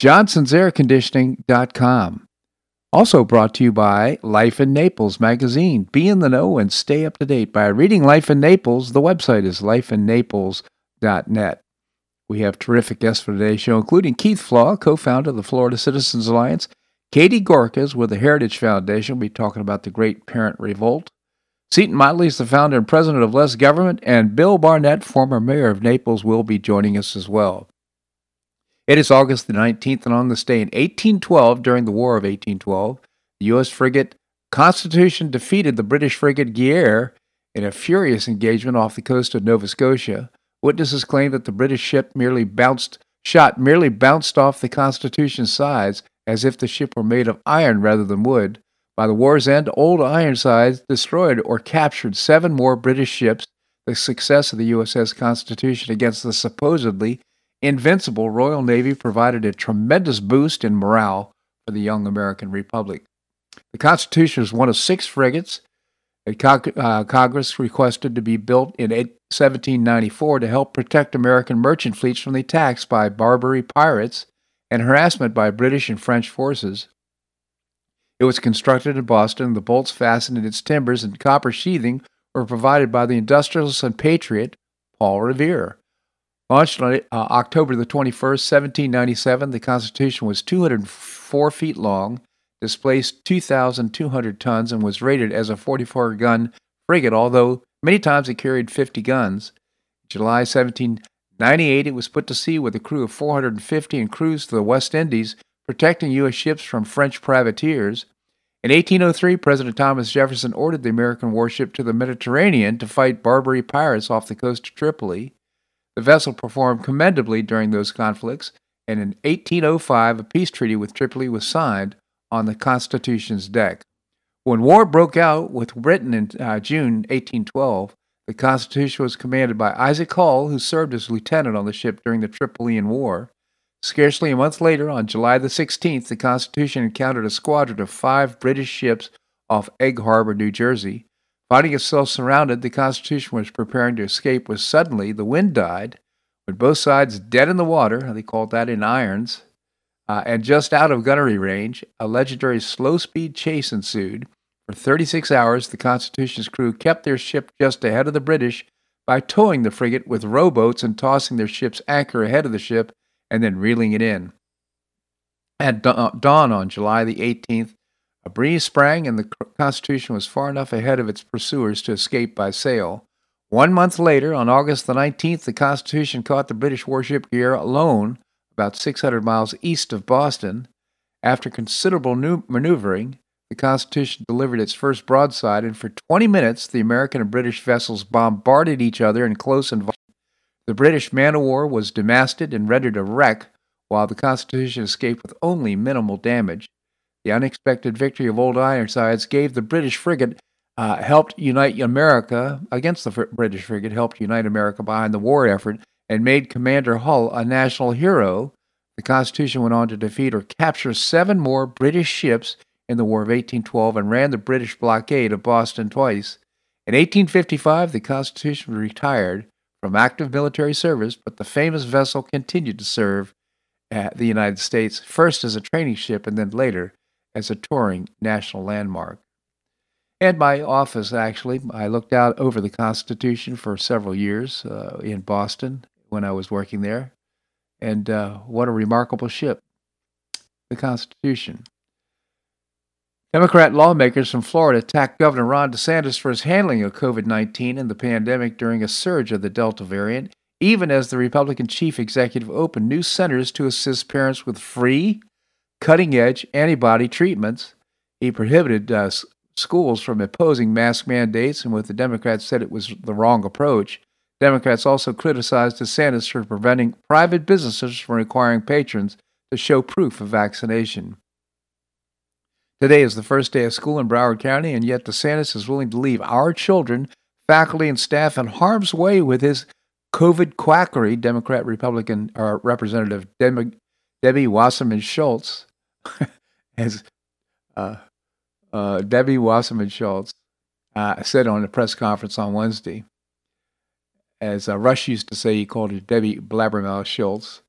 johnsonsairconditioning.com. Also brought to you by Life in Naples magazine. Be in the know and stay up to date by reading Life in Naples. The website is lifeinnaples.net. We have terrific guests for today's show, including Keith Flaugh, co founder of the Florida Citizens Alliance, Katie Gorka's with the Heritage Foundation. We'll be talking about the Great Parent Revolt. Seton Motley is the founder and president of Less Government, and Bill Barnett, former mayor of Naples, will be joining us as well. It is August the 19th, and on this day in 1812, during the War of 1812, the U.S. frigate Constitution defeated the British frigate Guerriere in a furious engagement off the coast of Nova Scotia. Witnesses claim that the British ship merely bounced shot merely bounced off the Constitution's sides as if the ship were made of iron rather than wood. By the war's end, Old Ironsides destroyed or captured seven more British ships. The success of the USS Constitution against the supposedly invincible Royal Navy provided a tremendous boost in morale for the young American Republic. The Constitution was one of six frigates that uh, Congress requested to be built in 1794 to help protect American merchant fleets from the attacks by Barbary pirates and harassment by British and French forces. It was constructed in Boston. The bolts fastened in its timbers and copper sheathing were provided by the industrialist and patriot Paul Revere. Launched on uh, October the 21st, 1797, the Constitution was 204 feet long displaced 2,200 tons and was rated as a 44 gun frigate, although many times it carried 50 guns. July 1798, it was put to sea with a crew of 450 and cruised to the West Indies, protecting U.S. ships from French privateers. In 1803, President Thomas Jefferson ordered the American warship to the Mediterranean to fight Barbary pirates off the coast of Tripoli. The vessel performed commendably during those conflicts, and in 1805, a peace treaty with Tripoli was signed, on the Constitution's deck. When war broke out with Britain in uh, June 1812, the Constitution was commanded by Isaac Hull, who served as lieutenant on the ship during the Tripolitan War. Scarcely a month later, on July the 16th, the Constitution encountered a squadron of five British ships off Egg Harbor, New Jersey. Finding itself surrounded, the Constitution was preparing to escape when suddenly the wind died. With both sides dead in the water, they called that in irons, uh, and just out of gunnery range, a legendary slow speed chase ensued. For 36 hours, the Constitution's crew kept their ship just ahead of the British by towing the frigate with rowboats and tossing their ship's anchor ahead of the ship and then reeling it in. At dawn on July the 18th, a breeze sprang and the Constitution was far enough ahead of its pursuers to escape by sail. One month later, on August the 19th, the Constitution caught the British warship Guerriere about 600 miles east of Boston. After considerable maneuvering, the Constitution delivered its first broadside, and for 20 minutes, the American and British vessels bombarded each other in close environment. The British man o' war was demasted and rendered a wreck, while the Constitution escaped with only minimal damage. The unexpected victory of Old Ironsides gave the British frigate uh, helped unite America against the British frigate, helped unite America behind the war effort, and made Commander Hull a national hero. The Constitution went on to defeat or capture seven more British ships in the War of 1812 and ran the British blockade of Boston twice. In 1855, the Constitution retired from active military service, but the famous vessel continued to serve at the United States, first as a training ship and then later as a touring national landmark. And my office, actually, I looked out over the Constitution for several years uh, in Boston when I was working there. And uh, what a remarkable ship, the Constitution. Democrat lawmakers from Florida attacked Governor Ron DeSantis for his handling of COVID 19 and the pandemic during a surge of the Delta variant, even as the Republican chief executive opened new centers to assist parents with free, cutting edge antibody treatments. He prohibited uh, schools from imposing mask mandates, and with the Democrats said it was the wrong approach. Democrats also criticized DeSantis for preventing private businesses from requiring patrons to show proof of vaccination. Today is the first day of school in Broward County, and yet DeSantis is willing to leave our children, faculty, and staff in harm's way with his COVID quackery. Democrat Republican or Representative Debbie, Debbie Wasserman Schultz has uh, uh, Debbie Wasserman Schultz uh, said on a press conference on Wednesday. As uh, Rush used to say, he called her Debbie Blabbermouth Schultz.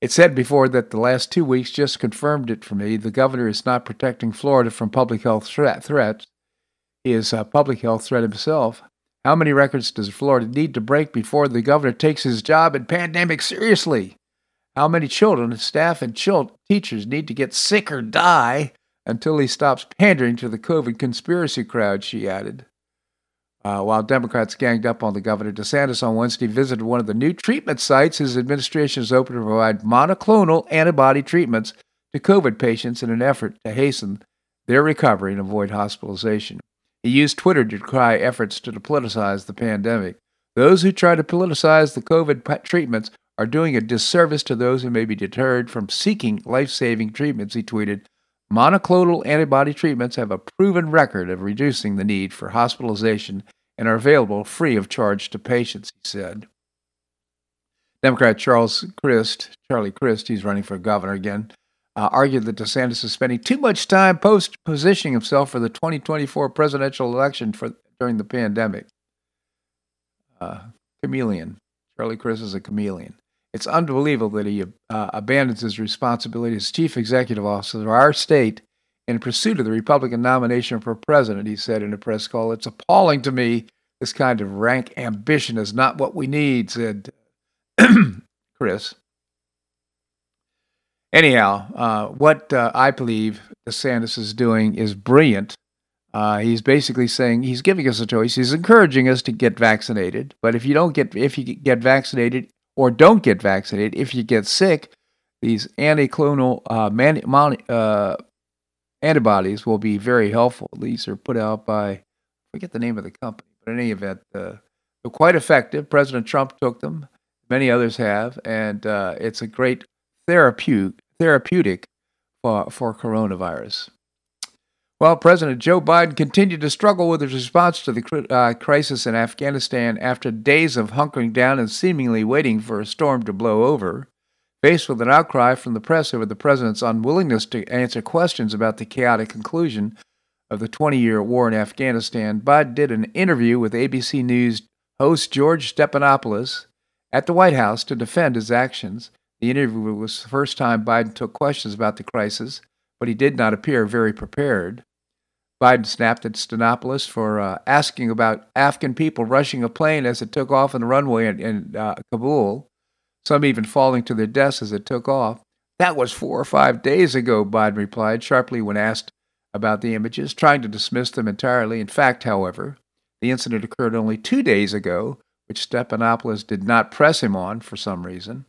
It said before that the last two weeks just confirmed it for me. The governor is not protecting Florida from public health threat, threats. He is a public health threat himself. How many records does Florida need to break before the governor takes his job and pandemic seriously? How many children, staff, and teachers need to get sick or die until he stops pandering to the COVID conspiracy crowd? She added. Uh, while Democrats ganged up on the governor, DeSantis on Wednesday visited one of the new treatment sites his administration is open to provide monoclonal antibody treatments to COVID patients in an effort to hasten their recovery and avoid hospitalization. He used Twitter to decry efforts to politicize the pandemic. Those who try to politicize the COVID treatments are doing a disservice to those who may be deterred from seeking life saving treatments, he tweeted. Monoclonal antibody treatments have a proven record of reducing the need for hospitalization and are available free of charge to patients, he said. Democrat Charles Crist, Charlie Crist, he's running for governor again, uh, argued that DeSantis is spending too much time post positioning himself for the 2024 presidential election for, during the pandemic. Uh, chameleon. Charlie Crist is a chameleon. It's unbelievable that he uh, abandons his responsibility as chief executive officer of our state in pursuit of the Republican nomination for president, he said in a press call. It's appalling to me. This kind of rank ambition is not what we need, said Crist. Anyhow, uh, what uh, I believe DeSantis is doing is brilliant. Uh, he's basically saying he's giving us a choice. He's encouraging us to get vaccinated, but if you don't get if you get vaccinated or don't get vaccinated, if you get sick, these anti-clonal uh, man, mon, uh, antibodies will be very helpful. These are put out by, I forget the name of the company, but in any event, uh, they're quite effective. President Trump took them, many others have, and uh, it's a great therapeutic, therapeutic for, for coronavirus. Well, President Joe Biden continued to struggle with his response to the uh, crisis in Afghanistan after days of hunkering down and seemingly waiting for a storm to blow over. Faced with an outcry from the press over the president's unwillingness to answer questions about the chaotic conclusion of the 20 year war in Afghanistan, Biden did an interview with ABC News host George Stephanopoulos at the White House to defend his actions. The interview was the first time Biden took questions about the crisis, but he did not appear very prepared. Biden snapped at Stephanopoulos for uh, asking about Afghan people rushing a plane as it took off on the runway in, in uh, Kabul some even falling to their deaths as it took off. That was four or five days ago, Biden replied sharply when asked about the images, trying to dismiss them entirely. In fact, however, the incident occurred only two days ago, which Stephanopoulos did not press him on for some reason.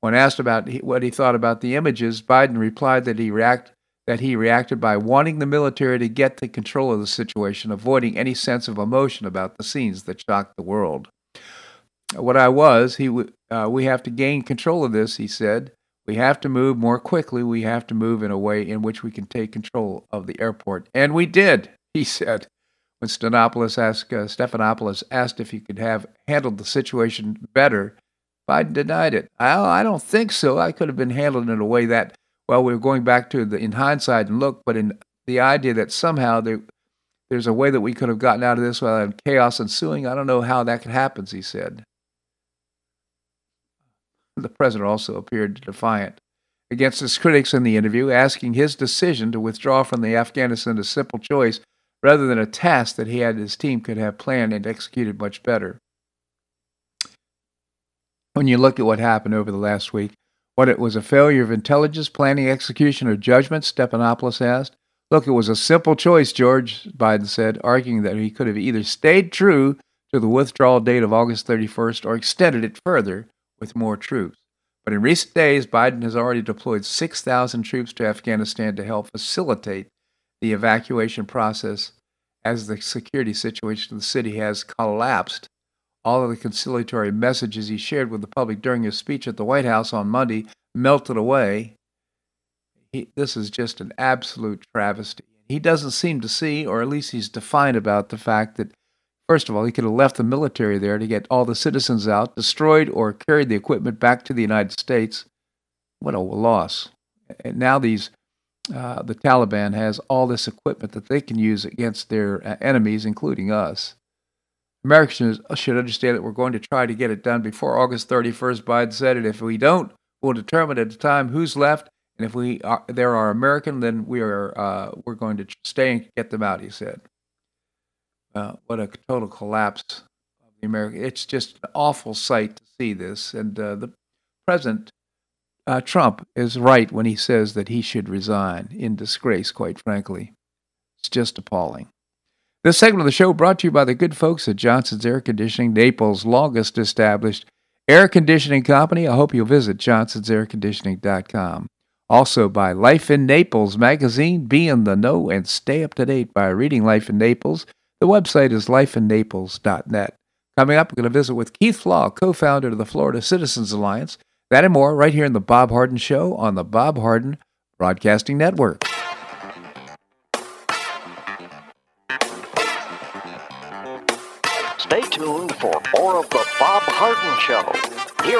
When asked about what he thought about the images, Biden replied that he react that he reacted by wanting the military to get the control of the situation, avoiding any sense of emotion about the scenes that shocked the world what I was, he uh, we have to gain control of this, he said. We have to move more quickly. We have to move in a way in which we can take control of the airport. And we did, he said. When Stephanopoulos asked, uh, Stephanopoulos asked if he could have handled the situation better, Biden denied it. I, I don't think so. I could have been handled in a way that, well, we are going back to the in hindsight and look, but in the idea that somehow there, there's a way that we could have gotten out of this without chaos ensuing, I don't know how that could happen, he said. The president also appeared defiant against his critics in the interview, asking his decision to withdraw from the Afghanistan a simple choice rather than a task that he and his team could have planned and executed much better. When you look at what happened over the last week, what it was a failure of intelligence, planning, execution, or judgment, Stephanopoulos asked. Look, it was a simple choice, George, Biden said, arguing that he could have either stayed true to the withdrawal date of August 31st or extended it further with more troops. But in recent days, Biden has already deployed 6,000 troops to Afghanistan to help facilitate the evacuation process as the security situation in the city has collapsed. All of the conciliatory messages he shared with the public during his speech at the White House on Monday melted away. he, this is just an absolute travesty. He doesn't seem to see, or at least he's defiant about the fact that, first of all, he could have left the military there to get all the citizens out, destroyed or carried the equipment back to the United States. What a loss. And now these uh, the Taliban has all this equipment that they can use against their uh, enemies, including us. Americans should understand that we're going to try to get it done before August 31st. Biden said it. If we don't, we'll determine at the time who's left, and if we are, there are American, then we are uh, we're going to stay and get them out. He said. Uh, what a total collapse of the American. It's just an awful sight to see this, and uh, the president uh, Trump is right when he says that he should resign in disgrace, quite frankly. It's just appalling. This segment of the show brought to you by the good folks at Johnson's Air Conditioning, Naples' longest established air conditioning company. I hope you'll visit johnsonsairconditioning.com. Also by Life in Naples magazine. Be in the know and stay up to date by reading Life in Naples. The website is lifeinnaples.net. Coming up, we're going to visit with Keith Flaugh, co founder of the Florida Citizens Alliance. That and more right here in The Bob Harden Show on the Bob Harden Broadcasting Network.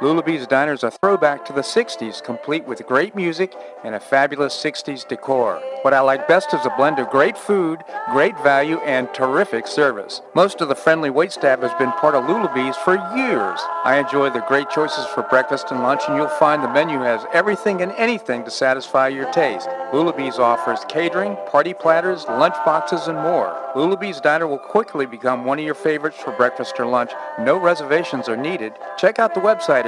Lulabee's Diner is a throwback to the 60s, complete with great music and a fabulous 60s decor. What I like best is a blend of great food, great value, and terrific service. Most of the friendly waitstaff has been part of Lulabee's for years. I enjoy the great choices for breakfast and lunch, and you'll find the menu has everything and anything to satisfy your taste. Lulabee's offers catering, party platters, lunch boxes, and more. Lulabee's Diner will quickly become one of your favorites for breakfast or lunch. No reservations are needed. Check out the website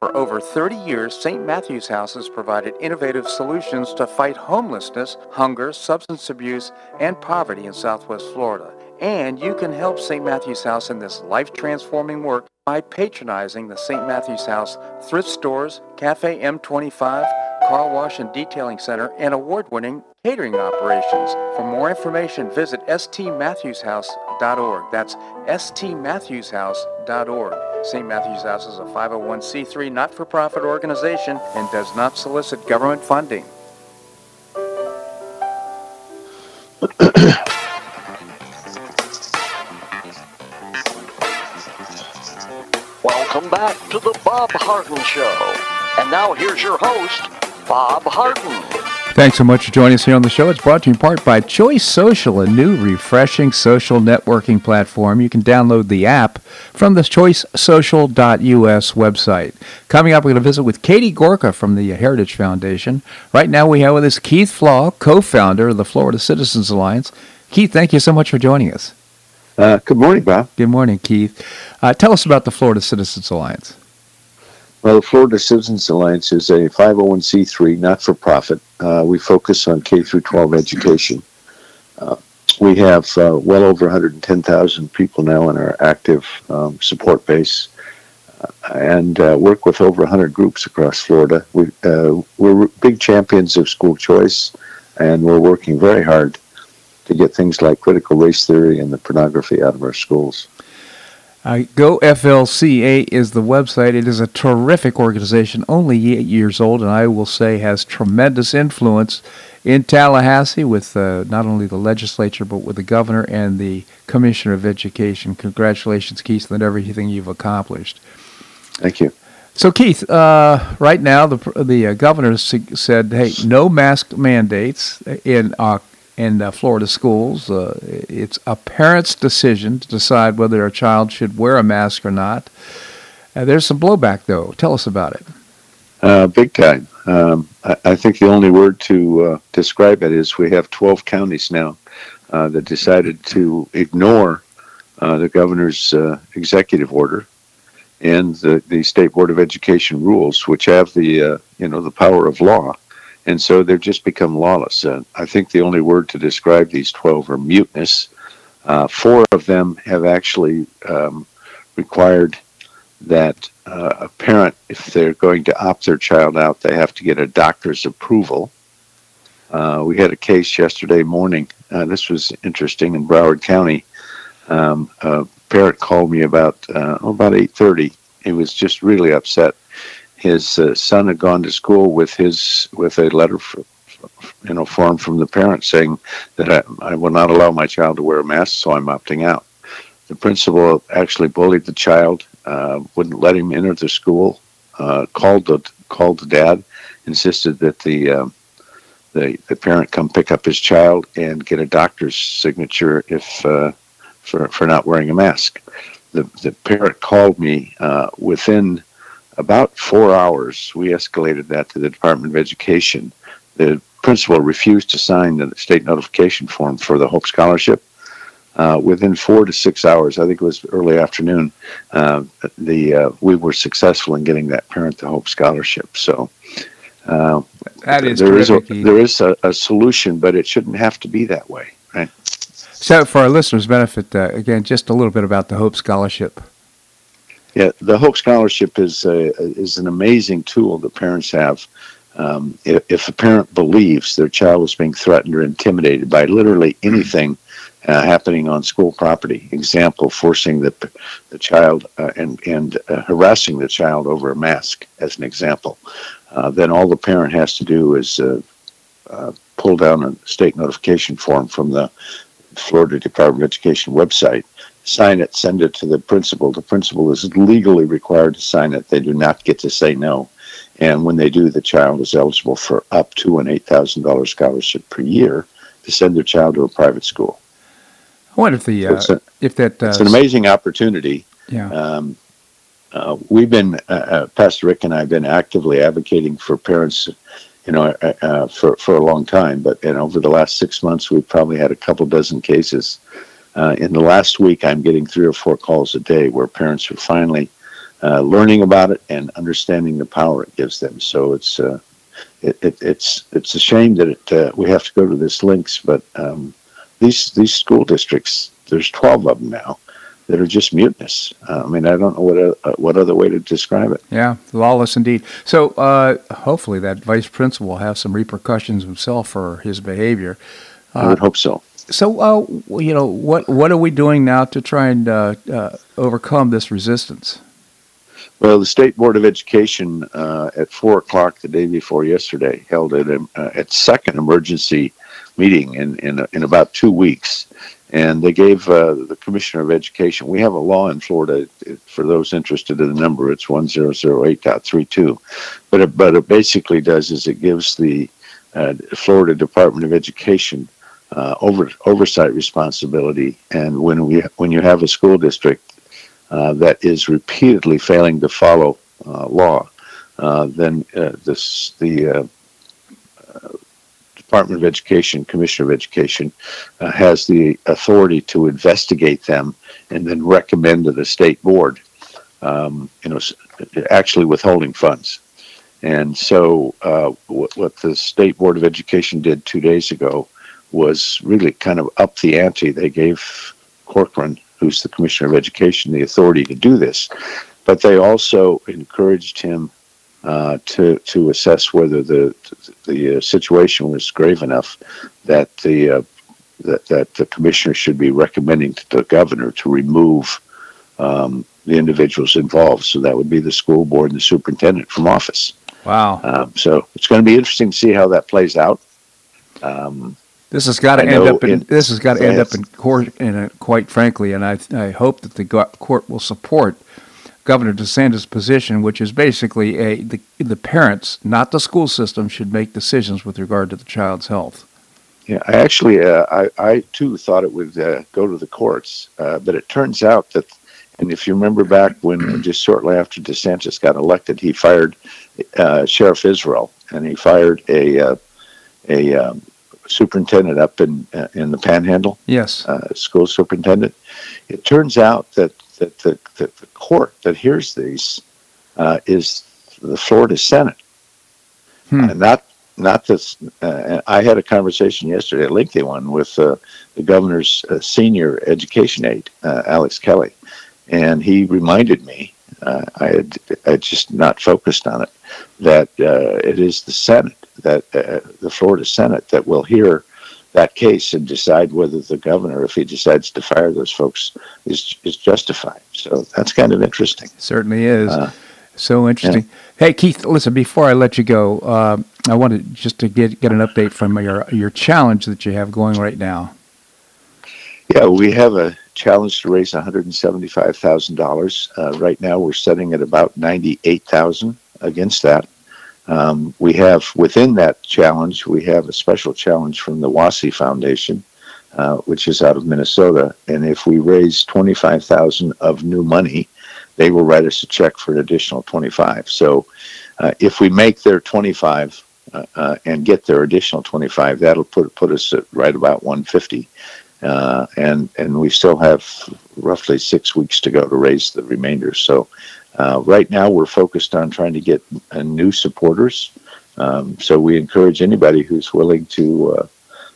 For over 30 years, St. Matthew's House has provided innovative solutions to fight homelessness, hunger, substance abuse, and poverty in Southwest Florida. And you can help St. Matthew's House in this life-transforming work by patronizing the St. Matthew's House thrift stores, Cafe M25, car wash and detailing center, and award-winning catering operations. For more information, visit stmatthewshouse.org. That's stmatthewshouse.org. St. Matthew's House is a 501c3 not-for-profit organization and does not solicit government funding. Welcome back to the Bob Harden Show. And now here's your host, Bob Harden. Thanks so much for joining us here on the show. It's brought to you in part by Choice Social, a new refreshing social networking platform. You can download the app from the choicesocial.us website. Coming up, we're going to visit with Katie Gorka from the Heritage Foundation. Right now, we have with us Keith Flaugh, co founder of the Florida Citizens Alliance. Keith, thank you so much for joining us. Uh, good morning, Bob. Good morning, Keith. Uh, tell us about the Florida Citizens Alliance. Well, the Florida Citizens Alliance is a 501c3 not-for-profit. Uh, we focus on K through 12 education. Uh, we have uh, well over 110,000 people now in our active um, support base, uh, and work with over 100 groups across Florida. We, we're big champions of school choice, and we're working very hard to get things like critical race theory and the pornography out of our schools. Uh, GoFLCA is the website. It is a terrific organization, only eight years old, and I will say has tremendous influence in Tallahassee with uh, not only the legislature but with the governor and the commissioner of education. Congratulations, Keith, on everything you've accomplished. Thank you. So Keith, uh, right now the the uh, governor said, "Hey, no mask mandates in uh, in uh, Florida schools. Uh, it's a parent's decision to decide whether a child should wear a mask or not." Uh, there's some blowback, though. Tell us about it. Uh, big time. Um, I, I, think the only word to uh, describe it is we have 12 counties now uh, that decided to ignore the governor's executive order and the, the state board of education rules, which have the you know the power of law, and so they've just become lawless. I think the only word to describe these 12 are mutinous. four of them have actually um, required that uh, a parent, if they're going to opt their child out, they have to get a doctor's approval. Uh, we had a case yesterday morning. Uh, this was interesting in Broward County. Um, a parent called me about uh, about eight thirty. He was just really upset. His uh, son had gone to school with his with a letter, you know, form from the parent saying that I, I will not allow my child to wear a mask, so I'm opting out. The principal actually bullied the child uh, wouldn't let him enter the school. Uh, called the called the dad, insisted that the uh, the the parent come pick up his child and get a doctor's signature if uh, for for not wearing a mask. The the parent called me uh, within about four hours. We escalated that to the Department of Education. The principal refused to sign the state notification form for the Hope Scholarship uh, within four to six hours, I think it was early afternoon, uh, the uh, we were successful in getting that parent the Hope Scholarship. So uh, that is there is a, there is a, a, solution, but it shouldn't have to be that way, right? So, for our listeners' benefit, uh, again, just a little bit about the Hope Scholarship. Yeah, the Hope Scholarship is a, is an amazing tool that parents have. Um, if, if, a parent believes their child is being threatened or intimidated by literally anything uh, happening on school property. Example: forcing the the child uh, and and uh, harassing the child over a mask, as an example. Uh, then all the parent has to do is uh, uh, pull down a state notification form from the Florida Department of Education website, sign it, send it to the principal. The principal is legally required to sign it. They do not get to say no. And when they do, the child is eligible for up to an $8,000 scholarship per year to send their child to a private school. I wonder if the uh, a, if that uh, it's an amazing opportunity. Yeah. Um, uh, we've been uh, uh, Pastor Rick and I have been actively advocating for parents, you know, uh, for for a long time. But and over the last six months, we've probably had a couple dozen cases. In the last week, I'm getting three or four calls a day where parents are finally learning about it and understanding the power it gives them. So it's it, it, it's it's a shame that it, we have to go to this links, but um, these these school districts, there's 12 of them now that are just mutinous. Uh, I mean, I don't know what uh, what other way to describe it. Yeah, lawless indeed. So uh, hopefully that vice principal will have some repercussions himself for his behavior. I would hope so. So, uh, you know, what what are we doing now to try and uh, uh, overcome this resistance? Well, the State Board of Education at four o'clock the day before yesterday held a, its second emergency meeting in, in, in about two weeks. And they gave uh, the Commissioner of Education, we have a law in Florida, for those interested in the number, it's 1008.32. But it, but it basically does is it gives the uh, Florida Department of Education uh, over, oversight responsibility. And when, we, when you have a school district uh, that is repeatedly failing to follow uh, law, uh, then this, the Department of Education, Commissioner of Education, uh, has the authority to investigate them and then recommend to the state board, um, you know, actually withholding funds. And so, uh, what, what, the State Board of Education did two days ago was really kind of up the ante. They gave Corcoran, who's the Commissioner of Education, the authority to do this, but they also encouraged him uh, to to assess whether the the uh, situation was grave enough that the uh, that that the commissioner should be recommending to the governor to remove um, the individuals involved. So that would be the school board and the superintendent from office. Wow. Um, so it's going to be interesting to see how that plays out. Um, this has got to end up in, in, this has got to end up in court, in a, quite frankly, and I I hope that the court will support Governor DeSantis' position, which is basically a the, the parents, not the school system, should make decisions with regard to the child's health. Yeah, I actually, uh, I, I too thought it would uh, go to the courts, uh, but it turns out that, and if you remember back when just shortly after DeSantis got elected, he fired uh, Sheriff Israel and he fired a uh, a um, superintendent up in uh, in the Panhandle. Yes, school superintendent. It turns out that that the, that the court that hears these is the Florida Senate, hmm. not not this. Uh, I had a conversation yesterday, a lengthy one, with uh, the governor's uh, senior education aide, uh, Alex Kelly, and he reminded me. Uh, I had I had just not focused on it. That uh, it is the Senate, that the Florida Senate, that will hear that case and decide whether the governor, if he decides to fire those folks, is is justified. So that's kind of interesting. Certainly is. So interesting. Yeah. Hey, Keith, listen, before I let you go, uh, I wanted just to get, get an update from your, your challenge that you have going right now. Yeah, we have a challenge to raise $175,000. Uh, right now, we're setting at about 98000 against that. Um, we have within that challenge, we have a special challenge from the WASI Foundation, uh, which is out of Minnesota. And if we raise 25000 of new money, they will write us a check for an additional 25. So uh, if we make their 25 uh, uh, and get their additional 25, that'll put put us at right about 150. Uh, and and we still have roughly six weeks to go to raise the remainder. So uh, right now we're focused on trying to get uh, new supporters. Um, so we encourage anybody who's willing to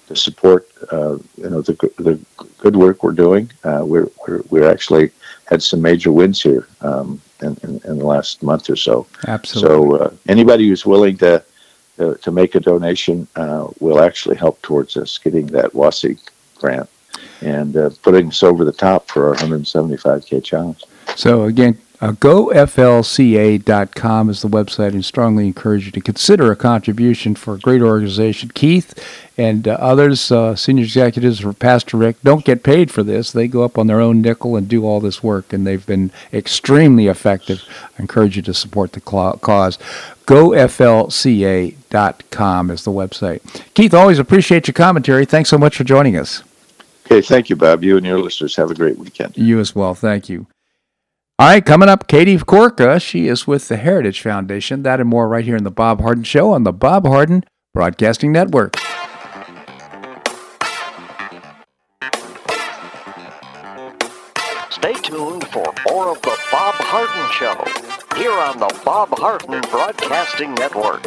to support you know the the good work we're doing. we're, we're we're actually had some major wins here um, in, in, in, the last month or so. Absolutely. So uh, anybody who's willing to uh, to make a donation uh, will actually help towards us getting that WASI grant and uh, putting us over the top for our 175k challenge. So again, uh, GoFLCA.com is the website, and strongly encourage you to consider a contribution for a great organization. Keith and uh, others, uh, senior executives for Pastor Rick, don't get paid for this. They go up on their own nickel and do all this work, and they've been extremely effective. I encourage you to support the cause. GoFLCA.com is the website. Keith, always appreciate your commentary. Thanks so much for joining us. Okay, thank you, Bob. You and your listeners have a great weekend. You as well. Thank you. All right, coming up, Katie Gorka. She is with the Heritage Foundation. That and more right here in the Bob Harden Show on the Bob Harden Broadcasting Network. Stay tuned for more of the Bob Harden Show here on the Bob Harden Broadcasting Network.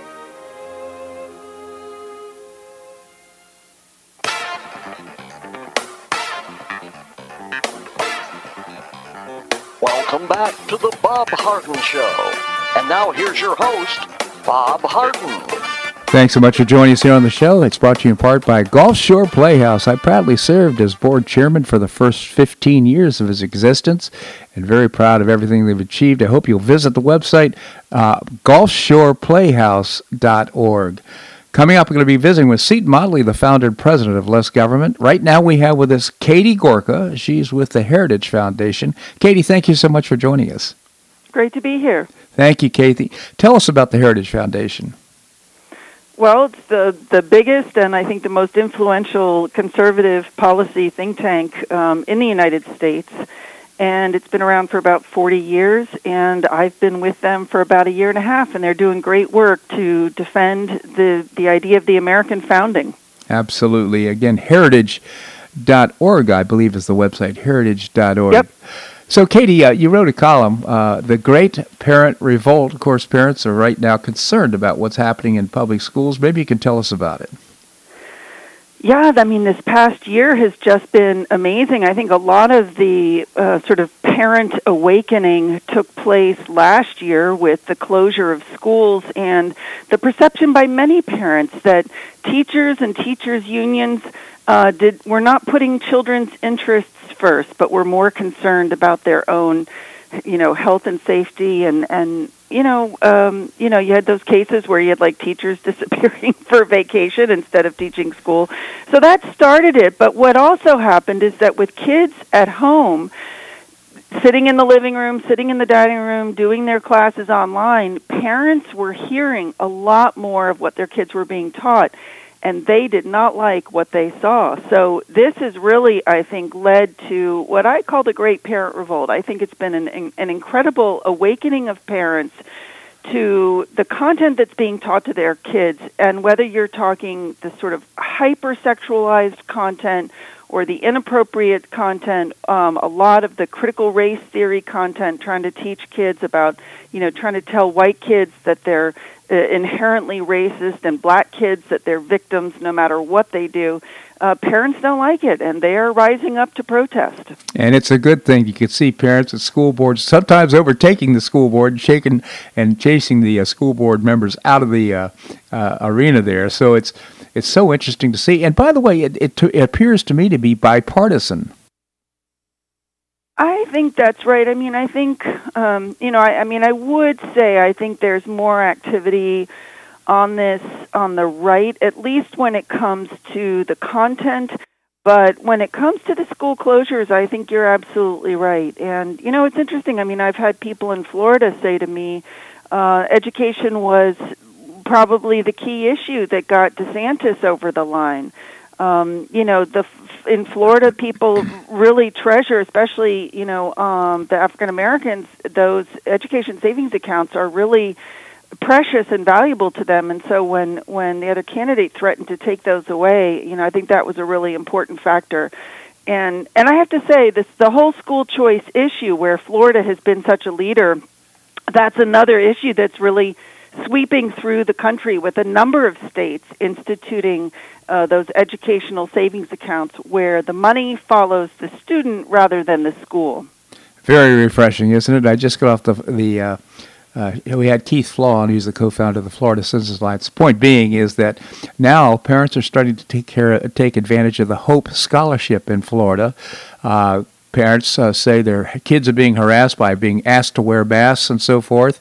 Back to the Bob Harden Show. And now here's your host, Bob Harden. Thanks so much for joining us here on the show. It's brought to you in part by Gulf Shore Playhouse. I proudly served as board chairman for the first 15 years of its existence and very proud of everything they've achieved. I hope you'll visit the website, uh, gulfshoreplayhouse.org. Coming up, we're going to be visiting with Seton Motley, the founder and president of Less Government. Right now, we have with us Katie Gorka. She's with the Heritage Foundation. Katie, thank you so much for joining us. Great to be here. Thank you, Katie. Tell us about the Heritage Foundation. Well, it's the the biggest and I think the most influential conservative policy think tank um, in the United States, and it's been around for about 40 years. And I've been with them for about a year and a half, and they're doing great work to defend the the idea of the American founding. Absolutely. Again, heritage.org, I believe, is the website. Heritage.org. Yep. So, Katie, uh, you wrote a column, uh, The Great Parent Revolt. Of course, parents are right now concerned about what's happening in public schools. Maybe you can tell us about it. Yeah, I mean, this past year has just been amazing. I think a lot of the uh, sort of parent awakening took place last year with the closure of schools and the perception by many parents that teachers and teachers' unions uh, did were not putting children's interests first, but were more concerned about their own, you know, health and safety and and you know, um, you know, you had those cases where you had like teachers disappearing for vacation instead of teaching school. So that started it. But what also happened is that with kids at home, sitting in the living room, sitting in the dining room, doing their classes online, parents were hearing a lot more of what their kids were being taught and they did not like what they saw. So this has really, I think, led to what I call the Great Parent Revolt. I think it's been an, an incredible awakening of parents to the content that's being taught to their kids, and whether you're talking the sort of hypersexualized content or the inappropriate content, um, a lot of the critical race theory content, trying to teach kids about, you know, trying to tell white kids that they're uh, inherently racist and black kids that they're victims no matter what they do. Uh, parents don't like it, and they are rising up to protest. And it's a good thing. You can see parents at school boards sometimes overtaking the school board, and shaking and chasing the uh, school board members out of the uh, uh arena there. So it's it's so interesting to see. And by the way, it, it, it appears to me to be bipartisan. I think that's right. I mean, I think, um, you know, I, I mean, I would say I think there's more activity on this on the right, at least when it comes to the content. But when it comes to the school closures, I think you're absolutely right. And, you know, it's interesting. I mean, I've had people in Florida say to me, uh, education was probably the key issue that got DeSantis over the line. Um, you know, the in Florida, people really treasure, especially you know um, the African Americans. Those education savings accounts are really precious and valuable to them. And so when when the other candidate threatened to take those away, you know, I think that was a really important factor. And and I have to say, this the whole school choice issue, where Florida has been such a leader, that's another issue that's really sweeping through the country with a number of states instituting uh, those educational savings accounts where the money follows the student rather than the school. Very refreshing, isn't it? I just got off the the. Uh, uh, we had Keith Flaugh on, who's the co-founder of the Florida Citizens Alliance. Point being is that now parents are starting to take care, take advantage of the Hope Scholarship in Florida. Uh, parents uh, say their kids are being harassed by being asked to wear masks and so forth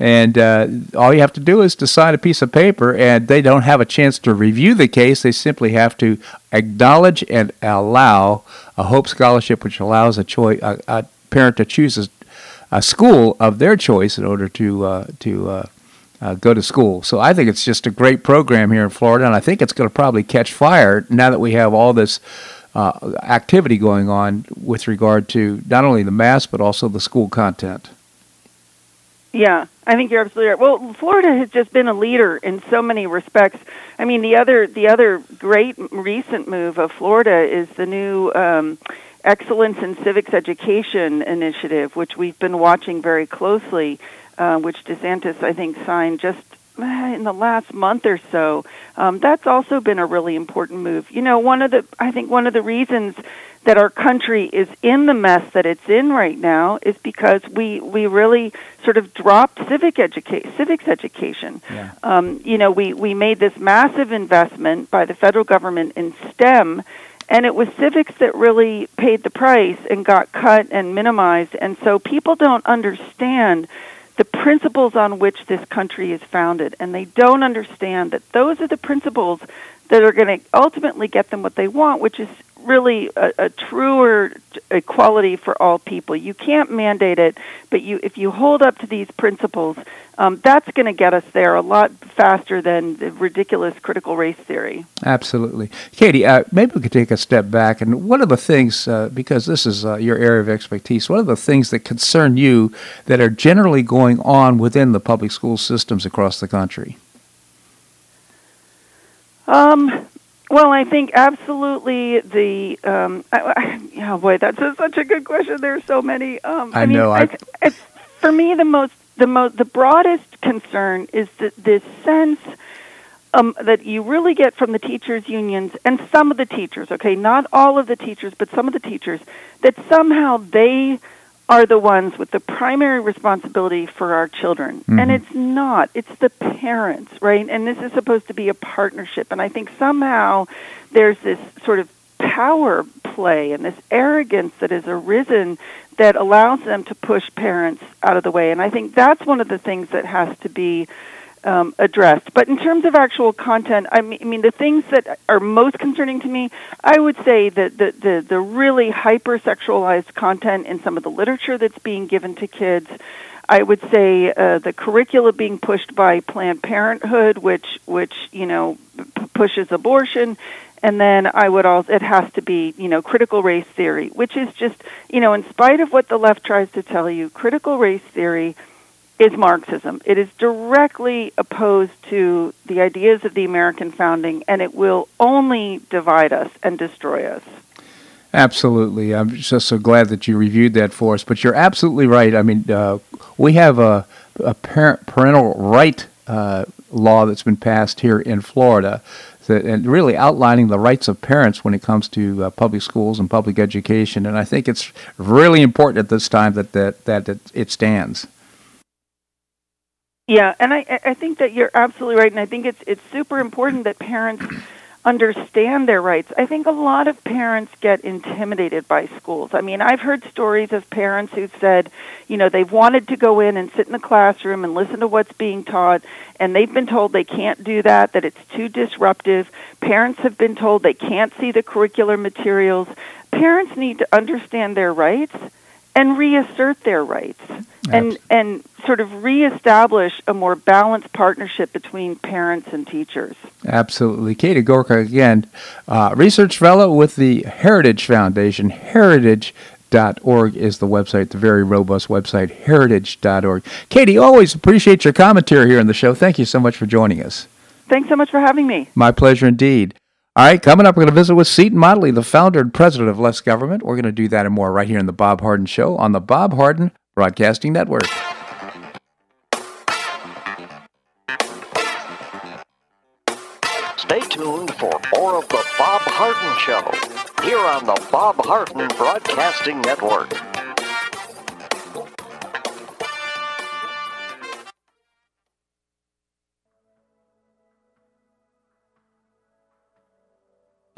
and uh, all you have to do is to sign a piece of paper, and they don't have a chance to review the case. They simply have to acknowledge and allow a Hope Scholarship, which allows a, choi- a, a parent to choose a, a, school of their choice in order to uh, to uh, uh, go to school. So I think it's just a great program here in Florida, and I think it's going to probably catch fire now that we have all this. Uh, activity going on with regard to not only the mass but also the school content. Yeah, I think you're absolutely right. Well, Florida has just been a leader in so many respects. I mean, the other the other great recent move of Florida is the new um, Excellence in Civics Education initiative, which we've been watching very closely, uh, which DeSantis, I think, signed just eh, in the last month or so. Um, that's also been a really important move. You know, one of the I think one of the reasons that our country is in the mess that it's in right now is because we we really sort of dropped civic education civics education. Yeah. Um, you know, we we made this massive investment by the federal government in STEM and it was civics that really paid the price and got cut and minimized. And so people don't understand the principles on which this country is founded. And they don't understand that those are the principles that are going to ultimately get them what they want, which is really a, a truer equality for all people. You can't mandate it, but you if you hold up to these principles, um, that's going to get us there a lot faster than the ridiculous critical race theory. Absolutely, Katie. Uh, maybe we could take a step back. And one of the things, uh, because this is uh, your area of expertise, one of the things that concern you that are generally going on within the public school systems across the country. Um, well, I think absolutely the. Um, I, I, oh boy, that's a, such a good question. There's so many. Um, I, I mean, know. I, it's, it's, for me, the most, the most, the broadest concern is that this sense um, that you really get from the teachers' unions and some of the teachers. Okay, not all of the teachers, but some of the teachers that somehow they are the ones with the primary responsibility for our children. Mm-hmm. And it's not. It's the parents, right? And this is supposed to be a partnership. And I think somehow there's this sort of power play and this arrogance that has arisen that allows them to push parents out of the way. And I think that's one of the things that has to be um, addressed. But in terms of actual content, I mean, I mean, the things that are most concerning to me, I would say that the, the, the really hypersexualized content in some of the literature that's being given to kids. I would say uh, the curricula being pushed by Planned Parenthood, which which you know p- pushes abortion, and then I would also it has to be you know critical race theory, which is just you know in spite of what the left tries to tell you, critical race theory is Marxism. It is directly opposed to the ideas of the American founding, and it will only divide us and destroy us. Absolutely. I'm just so glad that you reviewed that for us. But you're absolutely right. I mean, uh, we have a, a parent, parental right uh, law that's been passed here in Florida. And really outlining the rights of parents when it comes to uh, public schools and public education, and I think it's really important at this time that that, that it, it stands. Yeah, and I I think that you're absolutely right, and I think it's it's super important that parents understand their rights. I think a lot of parents get intimidated by schools. I mean, I've heard stories of parents who said, you know, they've wanted to go in and sit in the classroom and listen to what's being taught, and they've been told they can't do that, that it's too disruptive. Parents have been told they can't see the curricular materials. Parents need to understand their rights and reassert their rights and and sort of reestablish a more balanced partnership between parents and teachers. Absolutely, Katie Gorka again, uh, research fellow with the Heritage Foundation. Heritage. Dot org is the website, the very robust website, heritage.org. Katie, always appreciate your commentary here on the show. Thank you so much for joining us. Thanks so much for having me. My pleasure indeed. All right, coming up, we're going to visit with Seton Motley, the founder and president of Less Government. We're going to do that and more right here in the Bob Harden Show on the Bob Harden Broadcasting Network. Stay tuned for more of the Bob Harden Show here on the Bob Harden Broadcasting Network.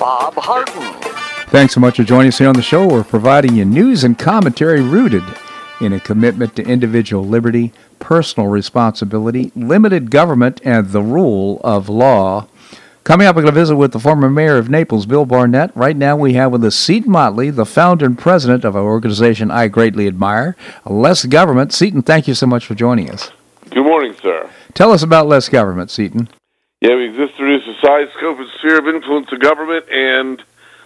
Bob Harden. Thanks so much for joining us here on the show. We're providing you news and commentary rooted in a commitment to individual liberty, personal responsibility, limited government, and the rule of law. Coming up, we're going to visit with the former mayor of Naples, Bill Barnett. Right now, we have with us Seton Motley, the founder and president of an organization I greatly admire, Less Government. Seton, thank you so much for joining us. Good morning, sir. Tell us about Less Government, Seton. Yeah, we exist to reduce the size, scope, and sphere of influence of government, and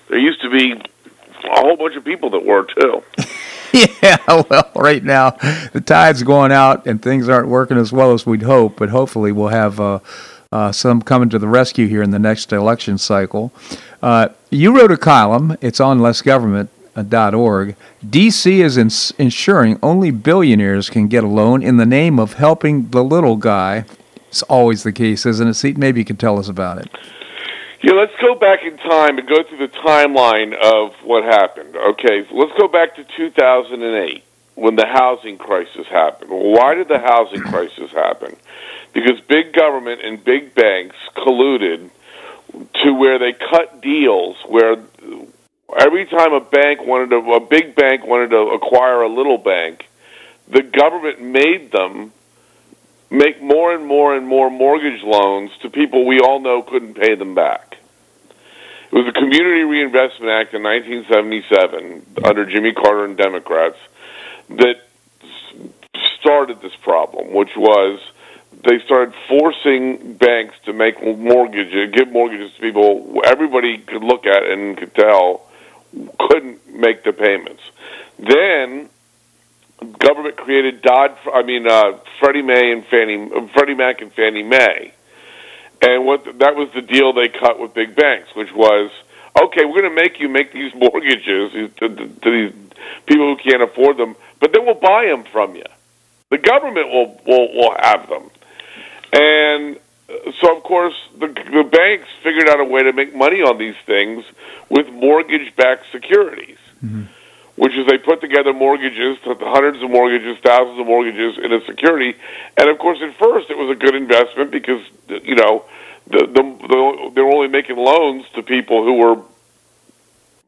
there used to be a whole bunch of people that were, too. yeah, well, right now the tide's going out and things aren't working as well as we'd hope, but hopefully we'll have uh, uh, some coming to the rescue here in the next election cycle. Uh, you wrote a column, it's on lessgovernment.org. DC is ins- ensuring only billionaires can get a loan in the name of helping the little guy. It's always the case, isn't it? See, maybe you can tell us about it. Yeah, let's go back in time and go through the timeline of what happened. Okay, so let's go back to 2008 when the housing crisis happened. Why did the housing crisis happen? Because big government and big banks colluded to where they cut deals where every time a bank wanted to, a big bank wanted to acquire a little bank, the government made them make more and more and more mortgage loans to people we all know couldn't pay them back. It was the Community Reinvestment Act in 1977 under Jimmy Carter and Democrats that started this problem, which was they started forcing banks to make mortgages, give mortgages to people everybody could look at and could tell couldn't make the payments. Then government created Dodd, I mean uh, Freddie Mae and Fannie, Freddie Mac and Fannie Mae, and what that was the deal they cut with big banks, which was okay, we're going to make you make these mortgages to, to, to these people who can't afford them, but then we'll buy them from you. The government will will will have them, and so of course the the banks figured out a way to make money on these things with mortgage-backed securities. Mm-hmm which is they put together mortgages, hundreds of mortgages, thousands of mortgages in a security. And of course, at first, it was a good investment because you know the, the, the they were only making loans to people who were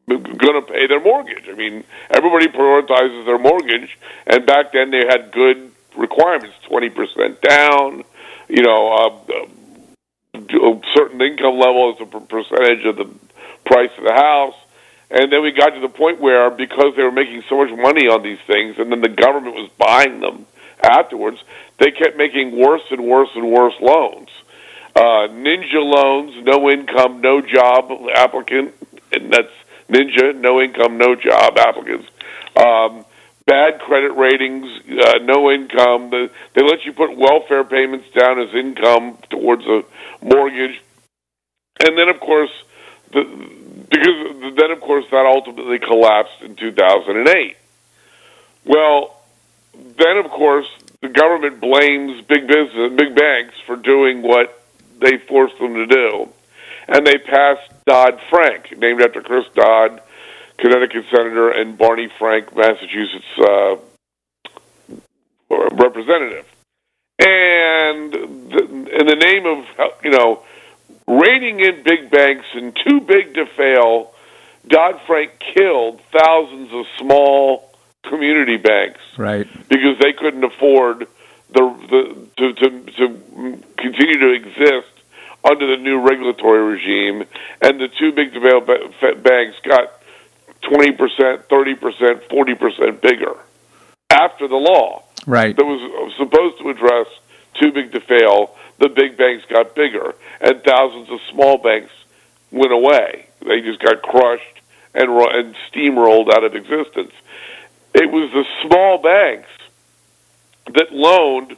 going to pay their mortgage. I mean, everybody prioritizes their mortgage, and back then they had good requirements: twenty percent down, you know, uh, a certain income level as a percentage of the price of the house and then we got to the point where, because they were making so much money on these things, and then the government was buying them afterwards, they kept making worse and worse and worse loans. Uh, ninja loans, no income, no job applicant, and that's ninja, no income, no job applicants. Um, bad credit ratings, uh, no income. The, they let you put welfare payments down as income towards a mortgage. And then, of course, the, because then, of course, that ultimately collapsed in 2008. Well, then, of course, the government blames big business, big banks for doing what they forced them to do, and they passed Dodd Frank, named after Chris Dodd, Connecticut senator, and Barney Frank, Massachusetts uh, representative. And in the name of you know reining in big banks and too big to fail Dodd Frank killed thousands of small community banks Right. because they couldn't afford the, the to, to to continue to exist under the new regulatory regime, and the two big develop banks got twenty percent, thirty percent, forty percent bigger after the law Right. that was supposed to address too big to fail. The big banks got bigger, and thousands of small banks went away. They just got crushed and and steamrolled out of existence. It was the small banks that loaned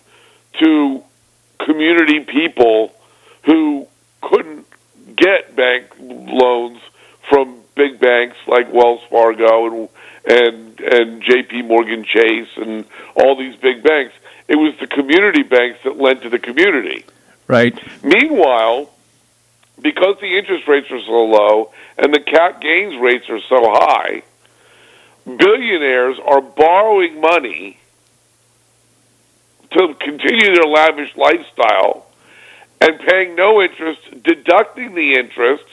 to community people who couldn't get bank loans from big banks like Wells Fargo and and and J.P. Morgan Chase and all these big banks. It was the community banks that lent to the community. Right. Meanwhile, because the interest rates are so low and the cap gains rates are so high, billionaires are borrowing money to continue their lavish lifestyle and paying no interest, deducting the interest,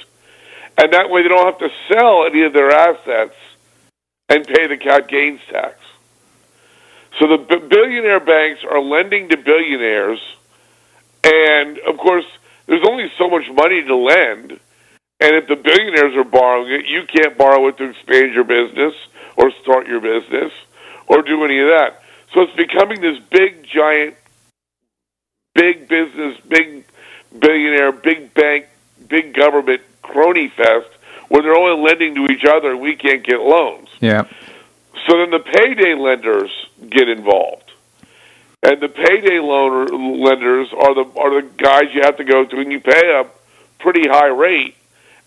and that way they don't have to sell any of their assets and pay the cap gains tax. So the b- billionaire banks are lending to billionaires, and of course, there's only so much money to lend. And if the billionaires are borrowing it, you can't borrow it to expand your business or start your business or do any of that. So it's becoming this big, giant, big business, big billionaire, big bank, big government crony fest where they're only lending to each other and we can't get loans. Yeah. So then the payday lenders get involved, and the payday loaner lenders are the are the guys you have to go to, and you pay a pretty high rate.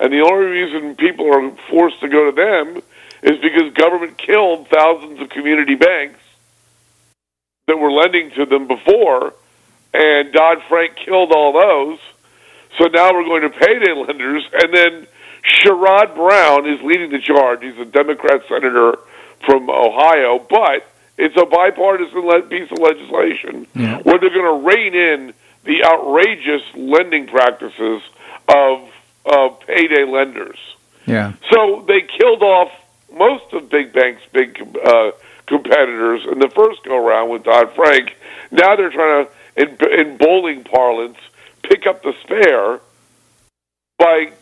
And the only reason people are forced to go to them is because government killed thousands of community banks that were lending to them before, and Dodd Frank killed all those. So now we're going to payday lenders, and then Sherrod Brown is leading the charge. He's a Democrat senator from Ohio, but it's a bipartisan le- piece of legislation Yeah. where they're going to rein in the outrageous lending practices of of payday lenders. Yeah. So they killed off most of big banks' big uh, competitors in the first go round with Dodd Frank. Now they're trying to, in, in bowling parlance, pick up the spare by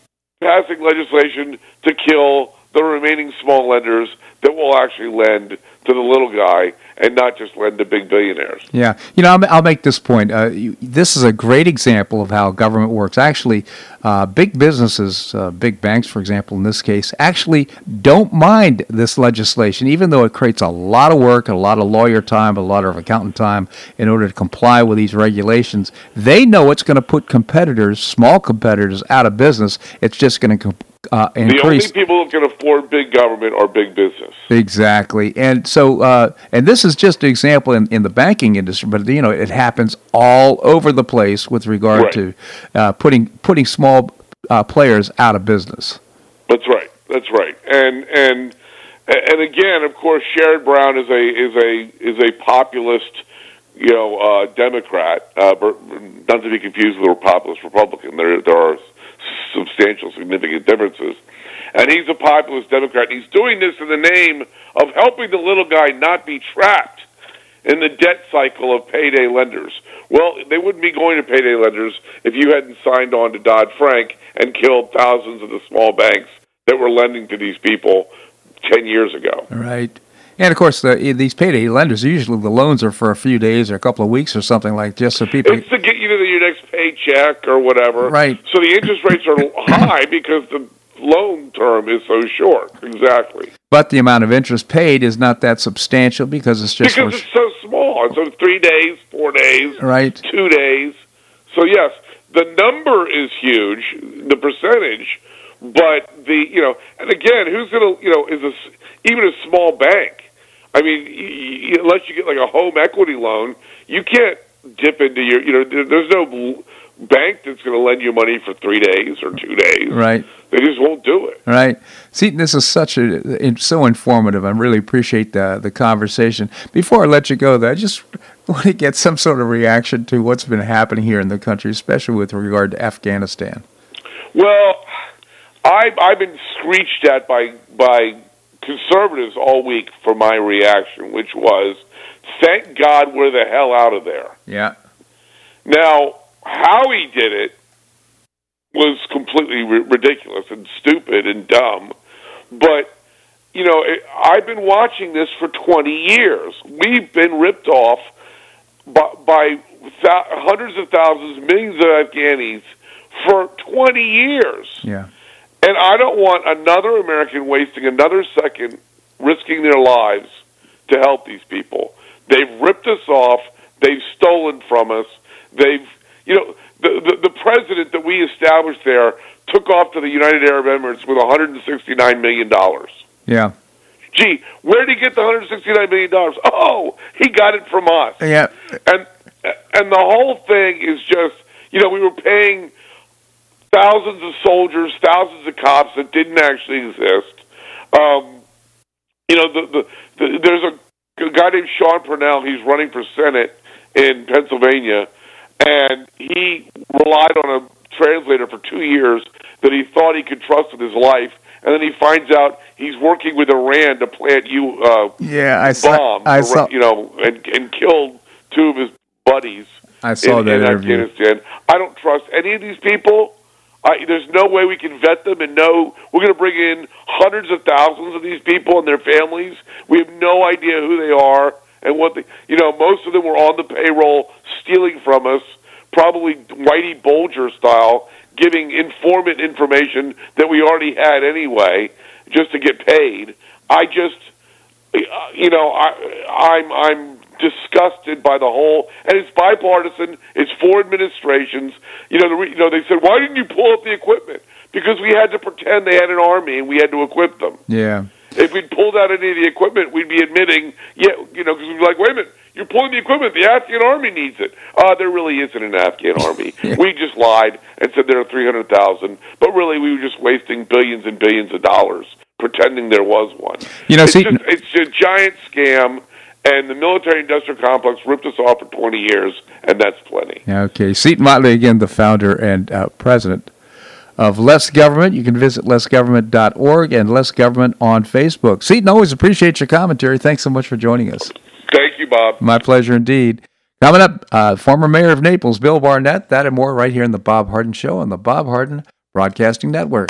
passing legislation to kill the remaining small lenders that will actually lend to the little guy and not just lend to big billionaires. Yeah, you know, I'll, make this point. Uh, you, this is a great example of how government works. Actually, uh, big businesses, uh, big banks, for example, in this case, actually don't mind this legislation, even though it creates a lot of work, a lot of lawyer time, a lot of accountant time in order to comply with these regulations. They know it's going to put competitors, small competitors, out of business. It's just going to uh, The only people who can afford big government are big business. Exactly, and so uh, and this is just an example in, in the banking industry, but you know it happens all over the place with regard Right. to uh, putting putting small uh, players out of business. That's right. That's right. And and and again, of course, Sherrod Brown is a is a is a populist, you know, uh, Democrat. Uh, not to be confused with a populist Republican. There there are substantial, significant differences. And he's a populist Democrat. He's doing this in the name of helping the little guy not be trapped in the debt cycle of payday lenders. Well, they wouldn't be going to payday lenders if you hadn't signed on to Dodd Frank and killed thousands of the small banks that were lending to these people 10 years ago. Right. And of course, the, eh, these payday lenders usually the loans are for a few days or a couple of weeks or something like just so people. It's to get you to your next paycheck or whatever. Right. So the interest rates are high because the loan term is so short. Exactly. But the amount of interest paid is not that substantial because it's just Because it's so small. It's so three days, four days, right. two days. So yes, the number is huge, the percentage, but the you know, and again, who's gonna you know is a even a small bank? I mean, y- y- unless you get like a home equity loan, you can't dip into your you know. There, there's no bank that's going to lend you money for three days or two days. Right. They just won't do it. Right. See, this is such a so informative. I really appreciate the the conversation. Before I let you go, though, I just want to get some sort of reaction to what's been happening here in the country, especially with regard to Afghanistan. Well, I've I've been screeched at by by conservatives all week for my reaction, which was, "Thank God we're the hell out of there." Yeah. Now, how he did it was completely ri- ridiculous and stupid and dumb, but you know, it, I've been watching this for 20 years. We've been ripped off by, by th- hundreds of thousands, millions of Afghanis for 20 years. Yeah. And I don't want another American wasting another second risking their lives to help these people. They've ripped us off. They've stolen from us. They've, you know, the, the, the president that we established there took off to the United Arab Emirates with $169 million. Yeah. Gee, where did he get the $169 million? Oh, he got it from us Yeah. and and the whole thing is just you know we were paying thousands of soldiers, thousands of cops that didn't actually exist. Um, you know, the, the, the there's a, a guy named Sean Parnell. He's running for Senate in Pennsylvania, and he relied on a translator for two years that he thought he could trust with his life. And then he finds out he's working with Iran to plant you uh, Yeah. I saw. I saw. you know, and and killed two of his buddies I saw in, that in interview. Afghanistan. I don't trust any of these people. There's no way we can vet them and know we're going to bring in hundreds of thousands of these people and their families. We have no idea who they are and what they, you know. Most of them were on the payroll, stealing from us, probably Whitey Bulger style, giving informant information that we already had anyway, just to get paid. I just, uh, you know, I, I'm I'm disgusted by the whole, and it's bipartisan. It's four administrations. You know, the, you know, they said, why didn't you pull up the equipment? Because we had to pretend they had an army and we had to equip them. Yeah. If we'd pulled out any of the equipment, we'd be admitting, yeah, you know, because we'd be like, wait a minute, you're pulling the equipment. The Afghan army needs it. Uh, there really isn't an Afghan army. We just lied and said there are 300,000, but really we were just wasting billions and billions of dollars pretending there was one. You know, it's, see- just, it's a giant scam, and the military-industrial complex ripped us off for 20 years, and that's plenty. Okay. Seton Motley, again, the founder and uh, president of Less Government. You can visit lessgovernment.org and Less Government on Facebook. Seton, always appreciate your commentary. Thanks so much for joining us. Thank you, Bob. My pleasure indeed. Coming up, uh, former mayor of Naples, Bill Barnett. That and more right here in the Bob Harden Show on the Bob Harden Broadcasting Network.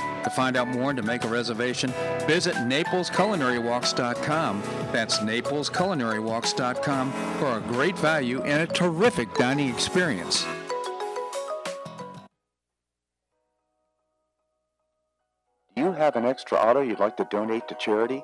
To find out more and to make a reservation, visit NaplesCulinaryWalks.com. That's NaplesCulinaryWalks.com for a great value and a terrific dining experience. Do you have an extra auto you'd like to donate to charity?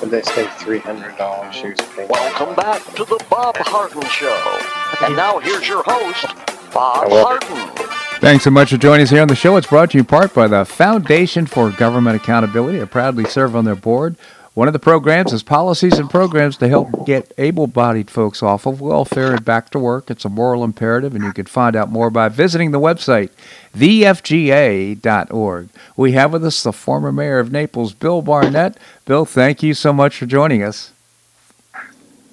Would they say three hundred dollars she was paying? Welcome back to the Bob Harden Show. And now here's your host, Bob Hello. Harden. Thanks so much for joining us here on the show. It's brought to you in part by the Foundation for Government Accountability. I proudly serve on their board. One of the programs is policies and programs to help get able bodied folks off of welfare and back to work. It's a moral imperative, and you can find out more by visiting the website, thefga.org. We have with us the former mayor of Naples, Bill Barnett. Bill, thank you so much for joining us.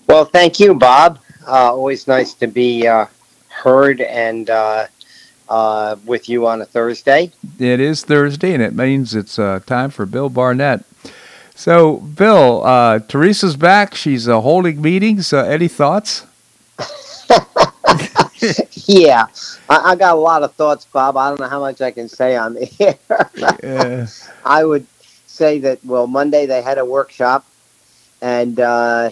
Well, thank you, Bob. Uh, always nice to be uh, heard and uh, uh with you on a Thursday. It is Thursday, and it means it's uh, time for Bill Barnett. So, Bill, uh, Teresa's back. She's uh, holding meetings. Uh, any thoughts? yeah, I, I, got a lot of thoughts, Bob. I don't know how much I can say on the air. I would say that, well, Monday they had a workshop, and uh,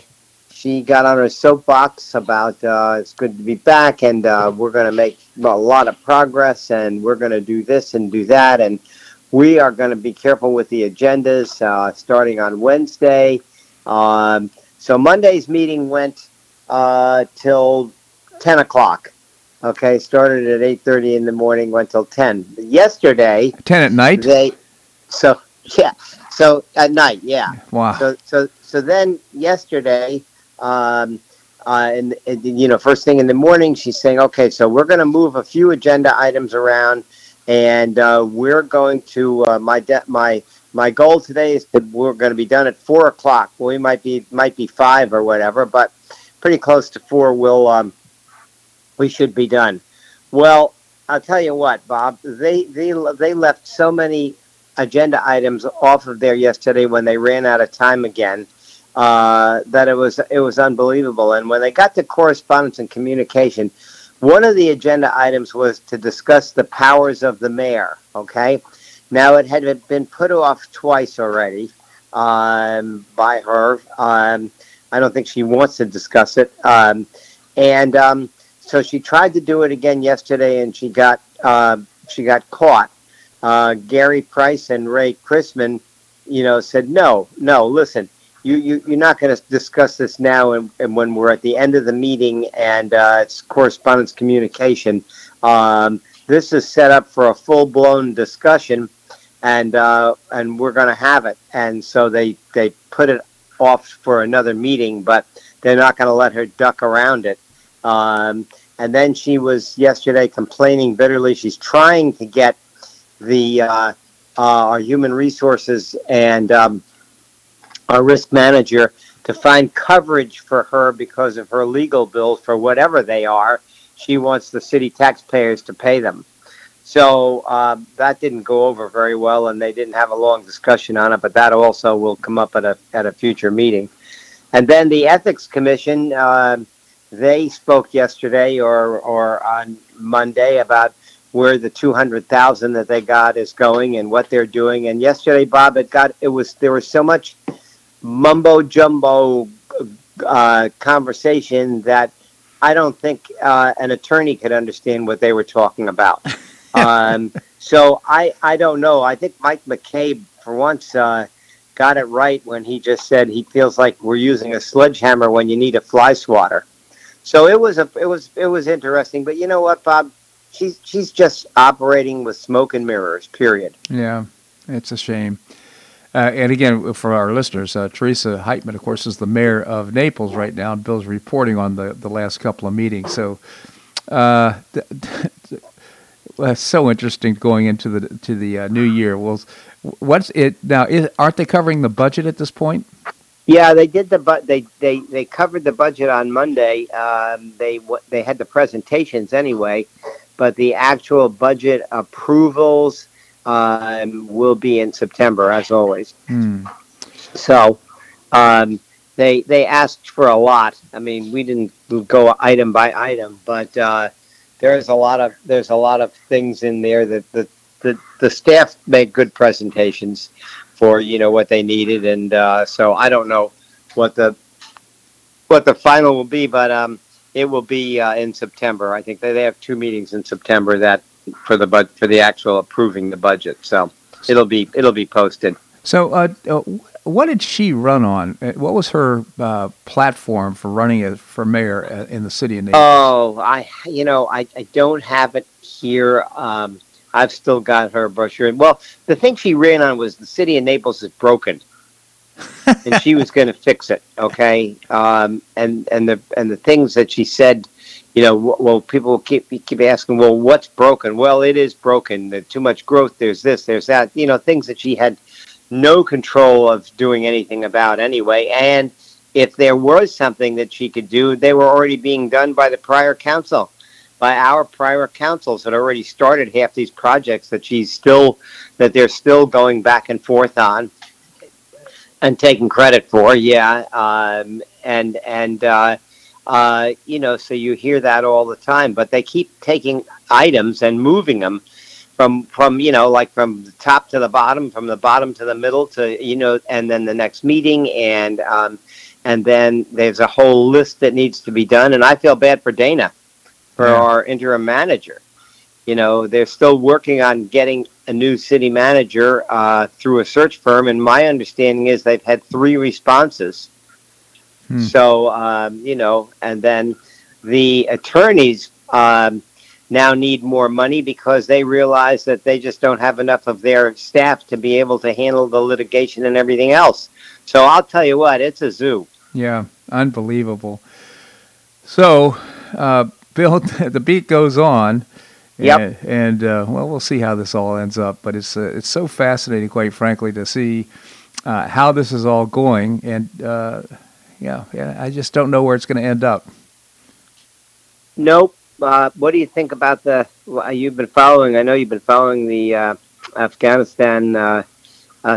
she got on her soapbox about uh, it's good to be back, and uh, we're going to make a lot of progress, and we're going to do this and do that. And we are going to be careful with the agendas uh, starting on Wednesday. Um, so Monday's meeting went uh, till 10 o'clock. Okay, started at 8.30 in the morning, went till 10. Yesterday... 10 at night? They, so, yeah. So, at night, yeah. Wow. So, so, so then yesterday... Um, uh, and, and, you know, first thing in the morning, she's saying, okay, so we're going to move a few agenda items around and uh, we're going to uh, my de- my my goal today is that we're going to be done at four o'clock. We might be might be five or whatever, but pretty close to four. We'll um, we should be done. Well, I'll tell you what, Bob. They they they left so many agenda items off of there yesterday when they ran out of time again. Uh, that it was it was unbelievable. And when they got to correspondence and communication, one of the agenda items was to discuss the powers of the mayor. Okay, now it had been put off twice already um, by her. Um, I don't think she wants to discuss it, um, and um, so she tried to do it again yesterday, and she got uh, she got caught. Uh, Gary Price and Ray Christman, you know, said no, no. Listen, you, you you're not going to discuss this now and, and, when we're at the end of the meeting and uh, it's correspondence communication. Um, this is set up for a full-blown discussion and uh, and we're going to have it. And so they they put it off for another meeting but they're not going to let her duck around it. Um, and then she was yesterday complaining bitterly. She's trying to get the uh, uh our human resources and um, our risk manager to find coverage for her because of her legal bills for whatever they are. She wants the city taxpayers to pay them. So um, that didn't go over very well, and they didn't have a long discussion on it. But that also will come up at a at a future meeting. And then the ethics commission, uh, they spoke yesterday or or on Monday about where the two hundred thousand that they got is going and what they're doing. And yesterday, Bob, it got it was there was so much mumbo jumbo uh, conversation that I don't think uh, an attorney could understand what they were talking about. um, so I, I don't know. I think Mike McCabe, for once, uh, got it right when he just said he feels like we're using a sledgehammer when you need a fly swatter. So it was a it was it was interesting. But you know what, Bob? She's she's just operating with smoke and mirrors. Period. Yeah, it's a shame. Uh, and again, for our listeners, uh, Teresa Heitmann, of course, is the mayor of Naples right now, and Bill's reporting on the, the last couple of meetings. So uh, that's so interesting going into the to the uh, new year. Well, what's it now? Is, aren't they covering the budget at this point? Yeah, they did the but they, they they covered the budget on Monday. Um, they they had the presentations anyway, but the actual budget approvals um, will be in September, as always. Mm. So um, they they asked for a lot. I mean, we didn't go item by item, but uh, there's a lot of there's a lot of things in there that the the, the staff made good presentations for you know what they needed, and uh, so I don't know what the what the final will be, but um, it will be uh, in September. I think they, they have two meetings in September that for the bud for the actual approving the budget. So it'll be it'll be posted. So, uh, uh, what did she run on? Uh, what was her uh, platform for running it for mayor uh, in the city of Naples? Oh, I you know I, I don't have it here. Um, I've still got her brochure. Well, the thing she ran on was the city of Naples is broken, and she was going to fix it. Okay, um, and and the and the things that she said, you know, well, people keep keep asking, well, what's broken? Well, it is broken. There's too much growth. There's this. There's that. You know, things that she had no control of doing anything about anyway, and if there was something that she could do, they were already being done by the prior council by our prior councils had already started half these projects that she's still that they're still going back and forth on and taking credit for yeah um, and and uh, uh, you know so you hear that all the time but they keep taking items and moving them from from you know like from the top to the bottom from the bottom to the middle to you know and then the next meeting and um, and then there's a whole list that needs to be done and i feel bad for dana for yeah. our interim manager. You know, they're still working on getting a new city manager uh, through a search firm, and my understanding is they've had three responses. Hmm. So, um, you know, and then the attorneys um, now need more money because they realize that they just don't have enough of their staff to be able to handle the litigation and everything else. So I'll tell you what, it's a zoo. Yeah, unbelievable. So, uh, Bill, the beat goes on. Yep. And, and uh, well, we'll see how this all ends up. But it's uh, it's so fascinating, quite frankly, to see uh, how this is all going. And uh, yeah, yeah, I just don't know where it's going to end up. Nope. Uh, what do you think about the? You've been following. I know you've been following the uh, Afghanistan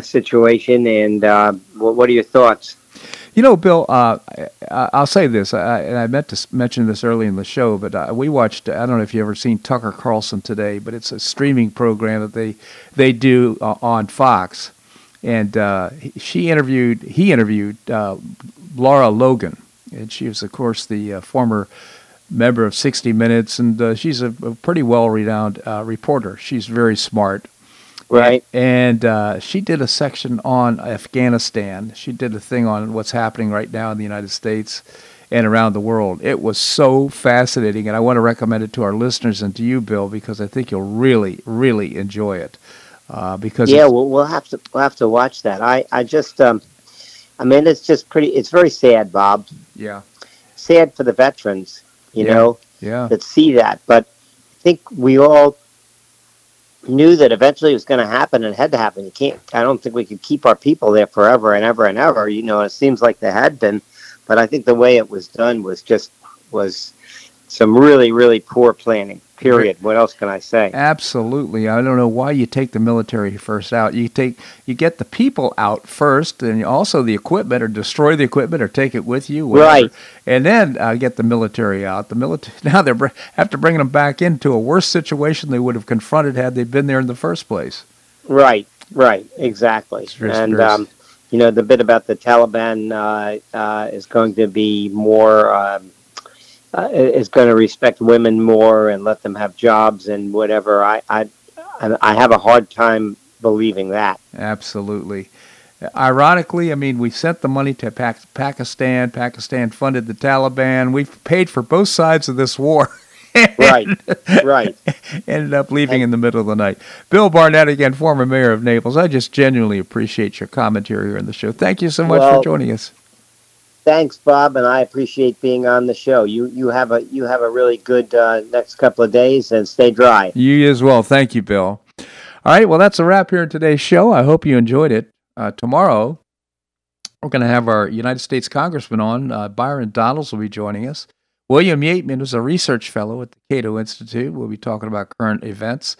situation. And what, what are your thoughts? You know, Bill, uh, I, will say this, I, and I meant to mention this early in the show, but uh, we watched. I don't know if you have ever seen Tucker Carlson today, but it's a streaming program that they they do uh, on Fox, and uh, she interviewed he interviewed uh, Lara Logan, and she was, of course, the uh, former member of 60 Minutes, and she's a, a pretty well renowned reporter. She's very smart Right. And uh, she did a section on Afghanistan. She did a thing on what's happening right now in the United States and around the world. It was so fascinating, and I want to recommend it to our listeners and to you, Bill, because I think you'll really, really enjoy it. Uh, because yeah, we'll, we'll have to we'll have to watch that. I I just um, I mean, it's just pretty. It's very sad, Bob. Yeah. Sad for the veterans, you yeah. know, yeah. that see that. But I think we all knew that eventually it was going to happen and had to happen. You can't. I don't think we could keep our people there forever and ever and ever. You know, it seems like they had been, but I think the way it was done was just was some really really poor planning. Period. What else can I say? Absolutely. I don't know why you take the military first out. You take you get the people out first, and also the equipment, or destroy the equipment, or take it with you. Whatever. Right. And then uh, get the military out. The military now they have after bringing them back into a worse situation they would have confronted had they been there in the first place. Right. Right. Exactly. and um, you know the bit about the Taliban uh, uh, is going to be more. Um, uh, is going to respect women more and let them have jobs and whatever. I, I, I have a hard time believing that. Absolutely. Ironically, I mean, we sent the money to Pakistan. Pakistan funded the Taliban. We've paid for both sides of this war. right, right. Ended up leaving in the middle of the night. Bill Barnett, again, former mayor of Naples. I just genuinely appreciate your commentary here on the show. Thank you so much well, for joining us thanks, Bob, and I appreciate being on the show. You you have a you have a really good uh, next couple of days, and stay dry. You as well. Thank you, Bill. All right, well, that's a wrap here in today's show. I hope you enjoyed it. Uh, tomorrow, we're going to have our United States Congressman on. Uh, Byron Donalds will be joining us. William Yeatman is a research fellow at the Cato Institute. We'll be talking about current events.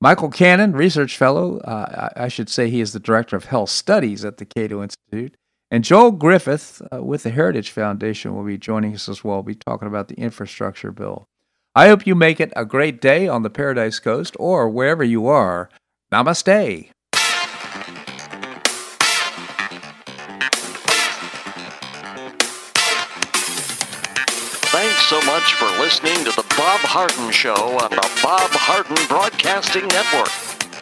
Michael Cannon, research fellow, uh, I, I should say he is the director of health studies at the Cato Institute. And Joel Griffith uh, with the Heritage Foundation will be joining us as well. We'll be talking about the infrastructure bill. I hope you make it a great day on the Paradise Coast or wherever you are. Namaste. Thanks so much for listening to the Bob Harden Show on the Bob Harden Broadcasting Network.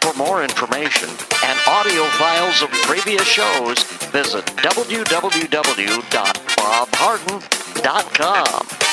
For more information and audio files of previous shows, visit www.bobharden.com.